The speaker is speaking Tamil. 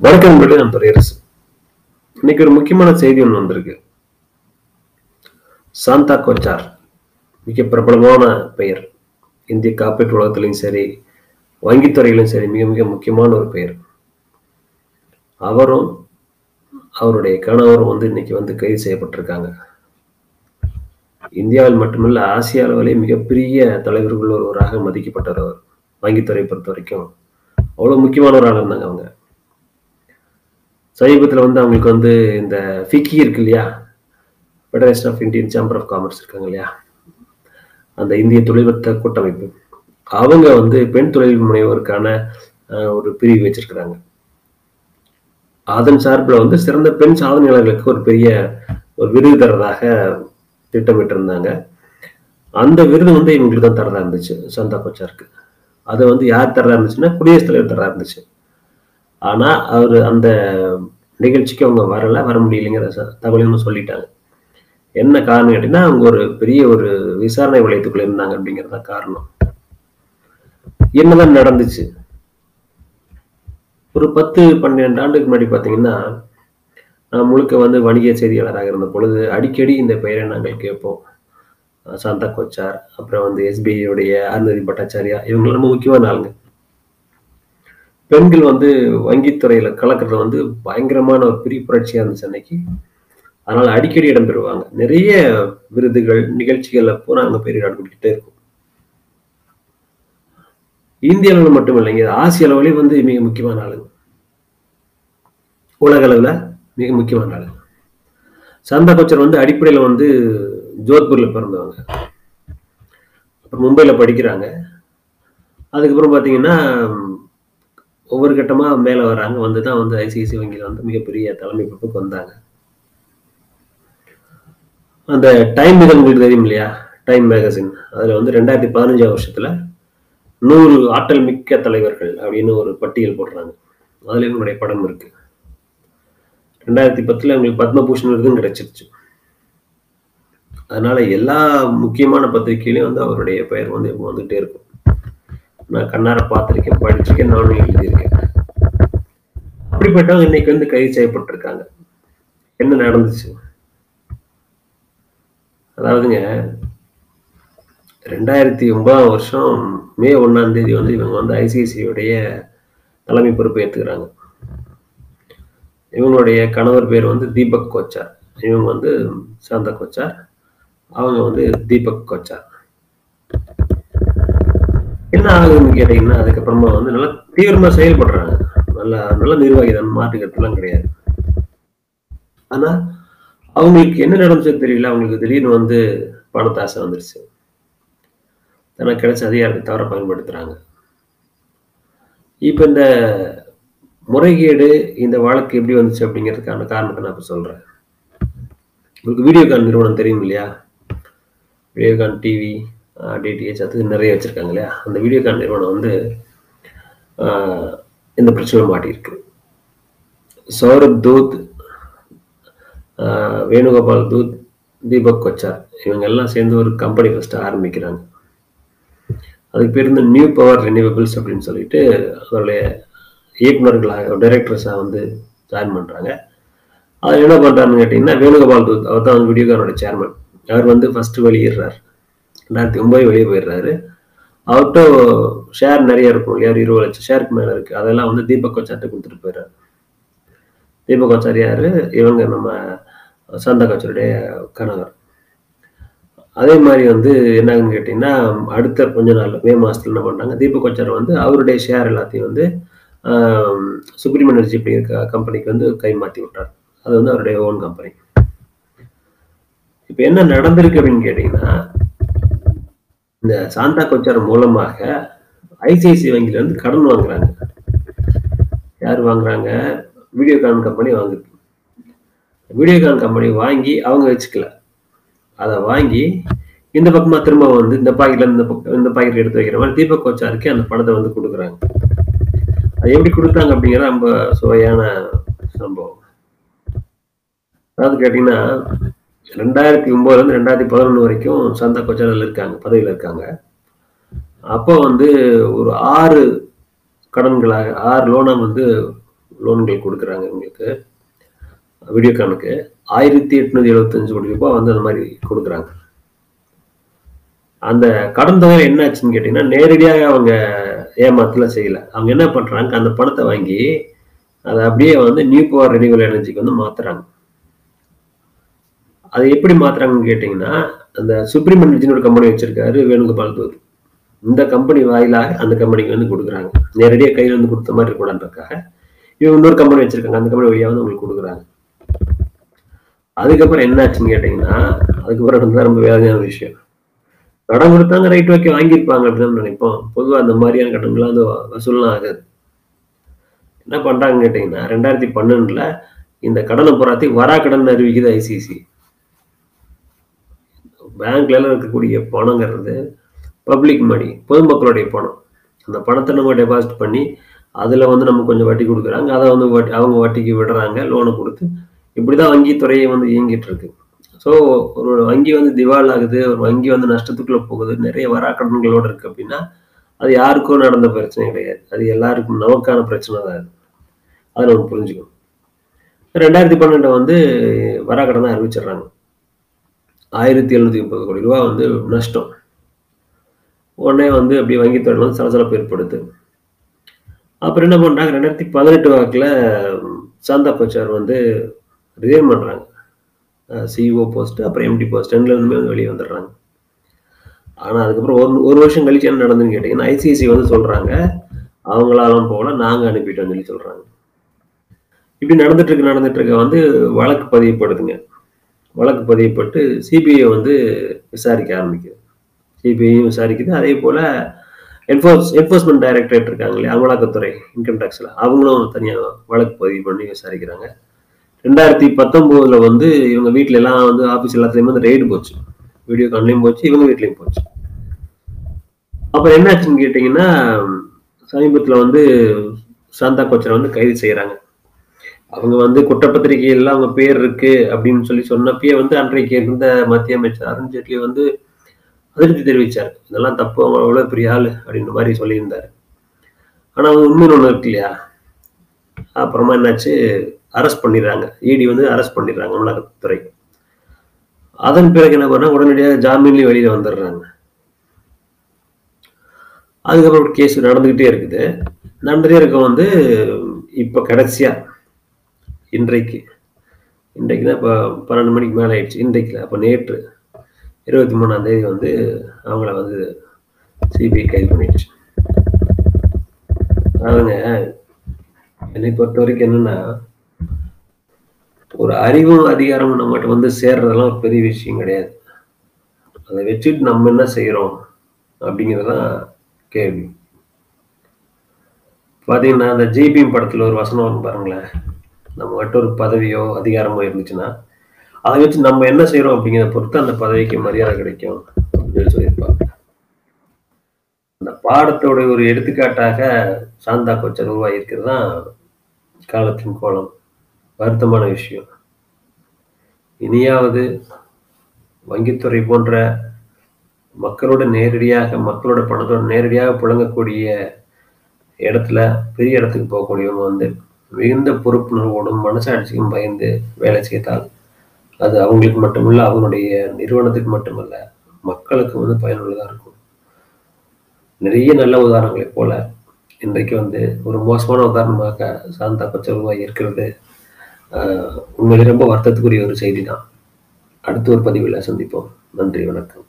வணக்கம் நண்பர்களே நான் துறையரசு இன்னைக்கு ஒரு முக்கியமான செய்தி ஒன்று வந்திருக்கு. சாந்தா கோச்சார் மிக பிரபலமான பெயர். இந்திய காப்பீட்டு உலகத்திலையும் சரி வங்கித்துறையிலும் சரி மிக மிக முக்கியமான ஒரு பெயர். அவரும் அவருடைய கணவரும் வந்து இன்னைக்கு வந்து கைது செய்யப்பட்டிருக்காங்க. இந்தியாவில் மட்டுமல்ல ஆசிய அளவிலே மிகப்பெரிய தலைவர்கள் ஒருவராக மதிக்கப்பட்டவர் அவர். வங்கித்துறை பொறுத்த வரைக்கும் அவ்வளோ முக்கியமான ஒரு ஆள் இருந்தாங்க அவங்க. சமீபத்தில் வந்து அவங்களுக்கு வந்து இந்த ஃபிக்கி இருக்கு இல்லையா? Federation of Indian chamber of commerce இருக்காங்க இல்லையா? அந்த இந்திய தொழில்நுட்ப கூட்டமைப்பு. அவங்க வந்து பெண் தொழில் முனைவோருக்கான ஒரு பிரிவு வச்சிருக்கிறாங்க. அதன் சார்பில் வந்து சிறந்த பெண் சாதனையாளர்களுக்கு ஒரு பெரிய ஒரு விருது தரதாக திட்டமிட்டு இருந்தாங்க அந்த விருது வந்து இவங்களுக்கு தான் தரதா இருந்துச்சு. சந்தா கோச்சாருக்கு. அதை வந்து யார் தரதா இருந்துச்சுன்னா குடியரசுத் தலைவர் தரதா இருந்துச்சு. ஆனா அவர் அந்த நிகழ்ச்சிக்கு அவங்க வரல வர முடியலைங்கிற ச- தகவலையும் சொல்லிட்டாங்க. என்ன காரணம் கேட்டீங்கன்னா அவங்க ஒரு பெரிய ஒரு விசாரணை வளையத்துக்குள்ள இருந்தாங்க அப்படிங்கிறது தான் காரணம். என்னதான் நடந்துச்சு? ஒரு பத்து பன்னெண்டு ஆண்டுக்கு முன்னாடி பார்த்தீங்கன்னா நான் முழுக்க வந்து வணிக செய்தியாளராக இருந்த பொழுது அடிக்கடி இந்த பெயரை நாங்கள் கேட்போம். சாந்தா கோச்சார் அப்புறம் வந்து எஸ்பிஐயுடைய உடைய அருந்ததி பட்டாச்சாரியா இவங்க ரொம்ப முக்கியமான ஆளுங்க. பெண்கள் வந்து வங்கித்துறையில கலக்கிறது வந்து பயங்கரமான ஒரு பெரிய புரட்சியா இருந்துச்சு அன்னைக்கு. அதனால அடிக்கடி இடம்பெறுவாங்க. நிறைய விருதுகள் நிகழ்ச்சிகள்ல அப்போ அவங்க பெரிய கொடுத்துட்டே இருக்கும். இந்திய அளவில் மட்டும் இல்லைங்க ஆசிய அளவுலேயும் வந்து மிக முக்கியமான ஆளுங்க. உலக அளவுல மிக முக்கியமான ஆளுங்க. சந்தா கோச்சர் வந்து அடிப்படையில வந்து ஜோத்பூர்ல பிறந்தவங்க. அப்புறம் மும்பையில் படிக்கிறாங்க. அதுக்கப்புறம் பாத்தீங்கன்னா ஒவ்வொரு கட்டமா மேல வராங்க வந்து தான் வந்து ஐசிஐசி வங்கியில் வந்து மிகப்பெரிய தலைமை பொறுப்புக்கு வந்தாங்க. அந்த டைம் இது உங்களுக்கு தெரியும் இல்லையா? Time magazine. அதுல வந்து ரெண்டாயிரத்தி பதினஞ்சாம் வருஷத்துல நூறு ஆற்றல் மிக்க தலைவர்கள் அப்படின்னு ஒரு பட்டியல் போடுறாங்க. அதில் இவங்களுடைய படம் இருக்கு. ரெண்டாயிரத்தி பத்துல அவங்களுக்கு பத்மபூஷன் விருதும் கிடைச்சிருச்சு. அதனால எல்லா முக்கியமான பத்திரிகையிலையும் வந்து அவருடைய பெயர் வந்து இப்போ வந்துட்டே இருக்கும். நான் கண்ணார பார்த்துருக்கேன் படிச்சிருக்கேன் நானும் எழுதியிருக்கேன். அப்படிப்பட்டவங்க இன்னைக்கு வந்து கைது செய்யப்பட்டிருக்காங்க என்ன நடந்துச்சு? அதாவதுங்க ரெண்டாயிரத்தி ஒன்பதாம் வருஷம் மே ஒண்ணாம் தேதி வந்து இவங்க வந்து ஐசிஐசியுடைய தலைமை பொறுப்பு ஏற்றுக்கிறாங்க இவங்களுடைய கணவர் பேர் வந்து தீபக் கோச்சார். இவங்க வந்து சாந்த கோச்சார். அவங்க வந்து தீபக் கோச்சார். என்ன ஆகுதுன்னு கேட்டீங்கன்னா அதுக்கப்புறமா வந்து நல்லா தீவிரமா செயல்படுறாங்க. நல்லா நல்ல நிர்வாகி தான் மாற்றுக்கிறதுலாம் கிடையாது. ஆனா அவங்களுக்கு என்ன நடந்துச்சு தெரியல அவங்களுக்கு திடீர்னு வந்து பணத்தாசை வந்துருச்சு. தனக்கு கிடைச்ச அதிகாரத்தை தவற பயன்படுத்துறாங்க. இப்ப இந்த முறைகேடு இந்த வழக்கு எப்படி வந்துச்சு அப்படிங்கிறதுக்கான காரணத்தை நான் இப்ப சொல்றேன். உங்களுக்கு வீடியோகான் நிறுவனம் தெரியும் இல்லையா? வீடியோகான் டிவி டிடிஹெச் அது நிறைய வச்சிருக்காங்க இல்லையா? அந்த வீடியோகான் நிறுவனம் வந்து ஆஹ், இந்த பிரச்சனை மாட்டியிருக்கு. சௌரப் தூத் வேணுகோபால் தூத் தீபக் கொச்சார் இவங்க எல்லாம் சேர்ந்து ஒரு கம்பெனி ஃபஸ்ட்டு ஆரம்பிக்கிறாங்க. அதுக்கு பேர் இந்த நியூ பவர் ரெனியூவபிள்ஸ் அப்படின்னு சொல்லிட்டு அதோடைய இயக்குநர்களாக டைரக்டர்ஸாக வந்து ஜாயின் பண்ணுறாங்க அதில் என்ன பண்ணுறாருன்னு கேட்டிங்கன்னா வேணுகோபால் தூத் அவர் தான் வந்து வீடியோகானோட சேர்மன் அவர் வந்து ஃபஸ்ட்டு வெளியிடுறார் ரெண்டாயிரத்தி ஒம்பது வெளியே போயிடுறாரு. அவர்கிட்ட ஷேர் நிறைய இருக்கும் இல்லையா? ஒரு இருபது லட்சம் ஷேருக்கு மேலே இருக்கு. அதெல்லாம் வந்து தீபக் கோச்சார்ட்ட கொடுத்துட்டு போயிடுறாரு தீபக் கோச்சார் யாரு? இவங்க நம்ம சந்தா கோச்சருடைய கணவர். அதே மாதிரி வந்து என்னங்கன்னு கேட்டிங்கன்னா அடுத்த கொஞ்ச நாள் மே மாசத்துல என்ன பண்ணாங்க? தீபக் கொச்சார் வந்து அவருடைய ஷேர் எல்லாத்தையும் வந்து சுப்ரீம் எனர்ஜி அப்படிங்கிற கம்பெனிக்கு வந்து கை மாற்றி விட்டார். அது வந்து அவருடைய ஓன் கம்பெனி இப்போ என்ன நடந்திருக்கு அப்படின்னு கேட்டிங்கன்னா இந்த சாந்தா கொச்சார் மூலமாக ஐசிஐசி வங்கியில இருந்து கடன் வாங்குறாங்க. யார் வாங்குறாங்க? வீடியோகான் கம்பெனி வாங்குது வீடியோகான் கம்பெனி வாங்கி அவங்க வச்சுக்கல. அதை வாங்கி இந்த பக்கமா திரும்ப வந்து இந்த பாக்கெட்ல இந்த பக்கம் இந்த பாக்கெட் எடுத்து வைக்கிற மாதிரி தீபக் கோச்சாருக்கு அந்த பணத்தை வந்து கொடுக்குறாங்க. அது எப்படி கொடுத்தாங்க அப்படிங்கிறது ரொம்ப சுவையான சம்பவம். அதாவது கேட்டீங்கன்னா ரெண்டாயிரத்தி ஒம்போதுலேருந்து ரெண்டாயிரத்தி பதினொன்று வரைக்கும் சந்தா கொச்சாரில் இருக்காங்க பதவியில் இருக்காங்க. அப்போ வந்து ஒரு ஆறு கடன்களாக ஆறு லோனை வந்து லோன்கள் கொடுக்குறாங்க இவங்களுக்கு வீடியோகானுக்கு. ஆயிரத்தி எட்நூத்தி எழுபத்தஞ்சு கோடி ரூபாய் வந்து அந்த மாதிரி கொடுக்குறாங்க. அந்த கடன் தொகை என்னாச்சுன்னு கேட்டிங்கன்னா நேரடியாக அவங்க ஏமாத்துல செய்யல. அவங்க என்ன பண்ணுறாங்க அந்த பணத்தை வாங்கி அதை அப்படியே வந்து நியூ பவர் ரெனியூவல் எனர்ஜிக்கு வந்து மாற்றுறாங்க அது எப்படி மாத்துறாங்கன்னு கேட்டீங்கன்னா அந்த சுப்ரீம் எனர்ஜின்னு ஒரு கம்பெனி வச்சிருக்காரு வேணுகோபால் தூத் இந்த கம்பெனி வாயிலாக அந்த கம்பெனிக்கு வந்து கொடுக்குறாங்க. நேரடியாக கையில் வந்து கொடுத்த மாதிரி இருக்கக்கூடாதுக்காக இவங்க இன்னொரு கம்பெனி வச்சிருக்காங்க. அந்த கம்பெனி வழியாக வந்து உங்களுக்கு கொடுக்குறாங்க. அதுக்கப்புறம் என்ன ஆச்சுன்னு கேட்டீங்கன்னா அதுக்கப்புறம் வந்து ரொம்ப வேதனையான விஷயம். கடன் கொடுத்தாங்க ரைட் ஓகே வாங்கியிருப்பாங்க அப்படின்னு நினைப்போம். பொதுவாக அந்த மாதிரியான கடன்கள்லாம் வந்து வசூல்லாம் ஆகாது. என்ன பண்ணுறாங்கன்னு கேட்டிங்கன்னா ரெண்டாயிரத்தி பன்னெண்டில் இந்த கடனை புறாத்தி வரா கடன் அறிவிக்குது ஐசிசி பேங்க்லலாம் இருக்கக்கூடிய பணங்கிறது பப்ளிக் மணி பொதுமக்களுடைய பணம். அந்த பணத்தை நம்ம டெபாசிட் பண்ணி அதில் வந்து நம்ம கொஞ்சம் வட்டி கொடுக்குறாங்க. அதை வந்து வட்டி அவங்க வட்டிக்கு விடுறாங்க லோனை கொடுத்து. இப்படி தான் வங்கி துறையை வந்து இயங்கிட்டு இருக்கு. ஸோ ஒரு வங்கி வந்து திவால் ஆகுது ஒரு வங்கி வந்து நஷ்டத்துக்குள்ளே போகுது நிறைய வராக்கடன்களோடு இருக்குது அப்படின்னா அது யாருக்கும் நடந்த பிரச்சனை கிடையாது. அது எல்லாருக்கும் நமக்கான பிரச்சனை தான் அது. அதை நம்ம புரிஞ்சுக்கணும். ரெண்டாயிரத்தி பன்னெண்டை வந்து வராக்கடன் தான் அறிவிச்சிடுறாங்க. ஆயிரத்தி எழுநூத்தி முப்பது கோடி ரூபா வந்து நஷ்டம். உடனே வந்து அப்படி வங்கித்துறையில் வந்து சலசலப்பு ஏற்படுது. அப்புறம் என்ன பண்ணுறாங்க ரெண்டாயிரத்தி பதினெட்டு வாக்கில் சாந்தா கோச்சார் வந்து ரிசைன் பண்ணுறாங்க சிஇஓ போஸ்ட் அப்புறம் எம்டி போஸ்ட் ரெண்டுல இருந்துமே வந்து வெளியே வந்துடுறாங்க. ஆனால் அதுக்கப்புறம் ஒரு ஒரு வருஷம் கழிச்சு என்ன நடந்துன்னு கேட்டிங்கன்னா ஐசிசி வந்து சொல்கிறாங்க அவங்களாலும் போகல நாங்கள் அனுப்பிட்டோம்னு சொல்லி சொல்கிறாங்க இப்படி நடந்துட்டு இருக்கு நடந்துட்டு இருக்க வந்து வழக்கு பதிவுப்படுதுங்க வழக்கு பதியப்பட்டு சிபிஐ வந்து விசாரிக்க ஆரம்பிக்குது. சிபிஐயும் விசாரிக்குது. அதே போல் என்ஃபோர்ஸ் என்ஃபோர்ஸ்மெண்ட் டைரக்டரேட் இருக்காங்க இல்லையா அமலாக்கத்துறை இன்கம் டேக்ஸில் அவங்களும் தனியாக வழக்கு பதிவு பண்ணி விசாரிக்கிறாங்க. ரெண்டாயிரத்தி பத்தொம்போதில் வந்து இவங்க வீட்டில் எல்லாம் வந்து ஆஃபீஸ் எல்லாத்துலயுமே வந்து ரெய்டு போச்சு. வீடியோ கான்லையும் போச்சு இவங்க வீட்லேயும் போச்சு. அப்புறம் என்னாச்சுன்னு கேட்டிங்கன்னா சமீபத்தில் வந்து சாந்தா கோச்சரை வந்து கைது செய்கிறாங்க அவங்க வந்து குற்றப்பத்திரிகையில் அவங்க பேர் இருக்கு அப்படின்னு சொல்லி சொன்னப்பயே வந்து அன்றைக்கு இருந்த மத்திய அமைச்சர் அருண் ஜேட்லி வந்து அதிருப்தி தெரிவிச்சார். இதெல்லாம் தப்பு அவங்க எவ்வளவு பெரிய ஆள் அப்படின்ற மாதிரி சொல்லியிருந்தாரு. ஆனா அவங்க உண்மைன்னு ஒண்ணு இருக்கு இல்லையா? அப்புறமா என்னாச்சு? அரெஸ்ட் பண்ணிடுறாங்க. இடி வந்து அரெஸ்ட் பண்ணிடுறாங்க அமலாக்கத்துறை. அதன் பிறகு என்ன பண்ணா உடனடியாக ஜாமீன்லயும் வெளியில வந்துடுறாங்க. அதுக்கப்புறம் கேஸ் நடந்துகிட்டே இருக்குது. நடந்துகிட்டே இருக்க வந்து இப்ப கடைசியா இன்றைக்கு. இன்றைக்கு தான் இப்போ பன்னெண்டு மணிக்கு மேலே ஆயிடுச்சு. இன்றைக்கு அப்போ நேற்று இருபத்தி மூணாம் தேதி வந்து அவங்கள வந்து சிபிஐ கைது பண்ணிடுச்சு. அதுங்க என்னை பொறுத்த வரைக்கும் என்னன்னா ஒரு அறிவும் அதிகாரமும் நம்மகிட்ட வந்து சேர்றதெல்லாம் ஒரு பெரிய விஷயம் கிடையாது. அதை வச்சுட்டு நம்ம என்ன செய்கிறோம் அப்படிங்கிறதான் கேள்வி. பார்த்தீங்கன்னா அந்த ஜிபிஎம் படத்தில் ஒரு வசனம் வரும் பாருங்களேன். நம்ம ஒரு பதவியோ அதிகாரமோ இருந்துச்சுன்னா அதை வச்சு நம்ம என்ன செய்யறோம் அப்படிங்கிறத பொறுத்து அந்த பதவிக்கு மரியாதை கிடைக்கும் அப்படின்னு சொல்லியிருப்பாங்க. அந்த பாடத்தோட ஒரு எடுத்துக்காட்டாக சாந்தா கொச்சர் உருவாகியிருக்கிறது தான் காலத்தின் கோலம். வருத்தமான விஷயம். இனியாவது வங்கித்துறை போன்ற மக்களோட நேரடியாக மக்களோட பணத்தோட நேரடியாக புழங்கக்கூடிய இடத்துல பெரிய இடத்துக்கு போகக்கூடியவங்க வந்து மிகுந்த பொறுப்புணர்வோடும் மனசாட்சியும் பயந்து வேலை செய்தால் அது அவங்களுக்கு மட்டுமல்ல அவங்களுடைய நிறுவனத்துக்கு மட்டுமல்ல மக்களுக்கு வந்து பயனுள்ளதாக இருக்கும். நிறைய நல்ல உதாரணங்களைப் போல இன்றைக்கு வந்து ஒரு மோசமான உதாரணமாக சாந்தா பச்சை இருக்கிறது. உண்மையிலே ரொம்ப வருத்தத்துக்குரிய ஒரு செய்தி தான் அடுத்த ஒரு பதிவில் சந்திப்போம். நன்றி வணக்கம்.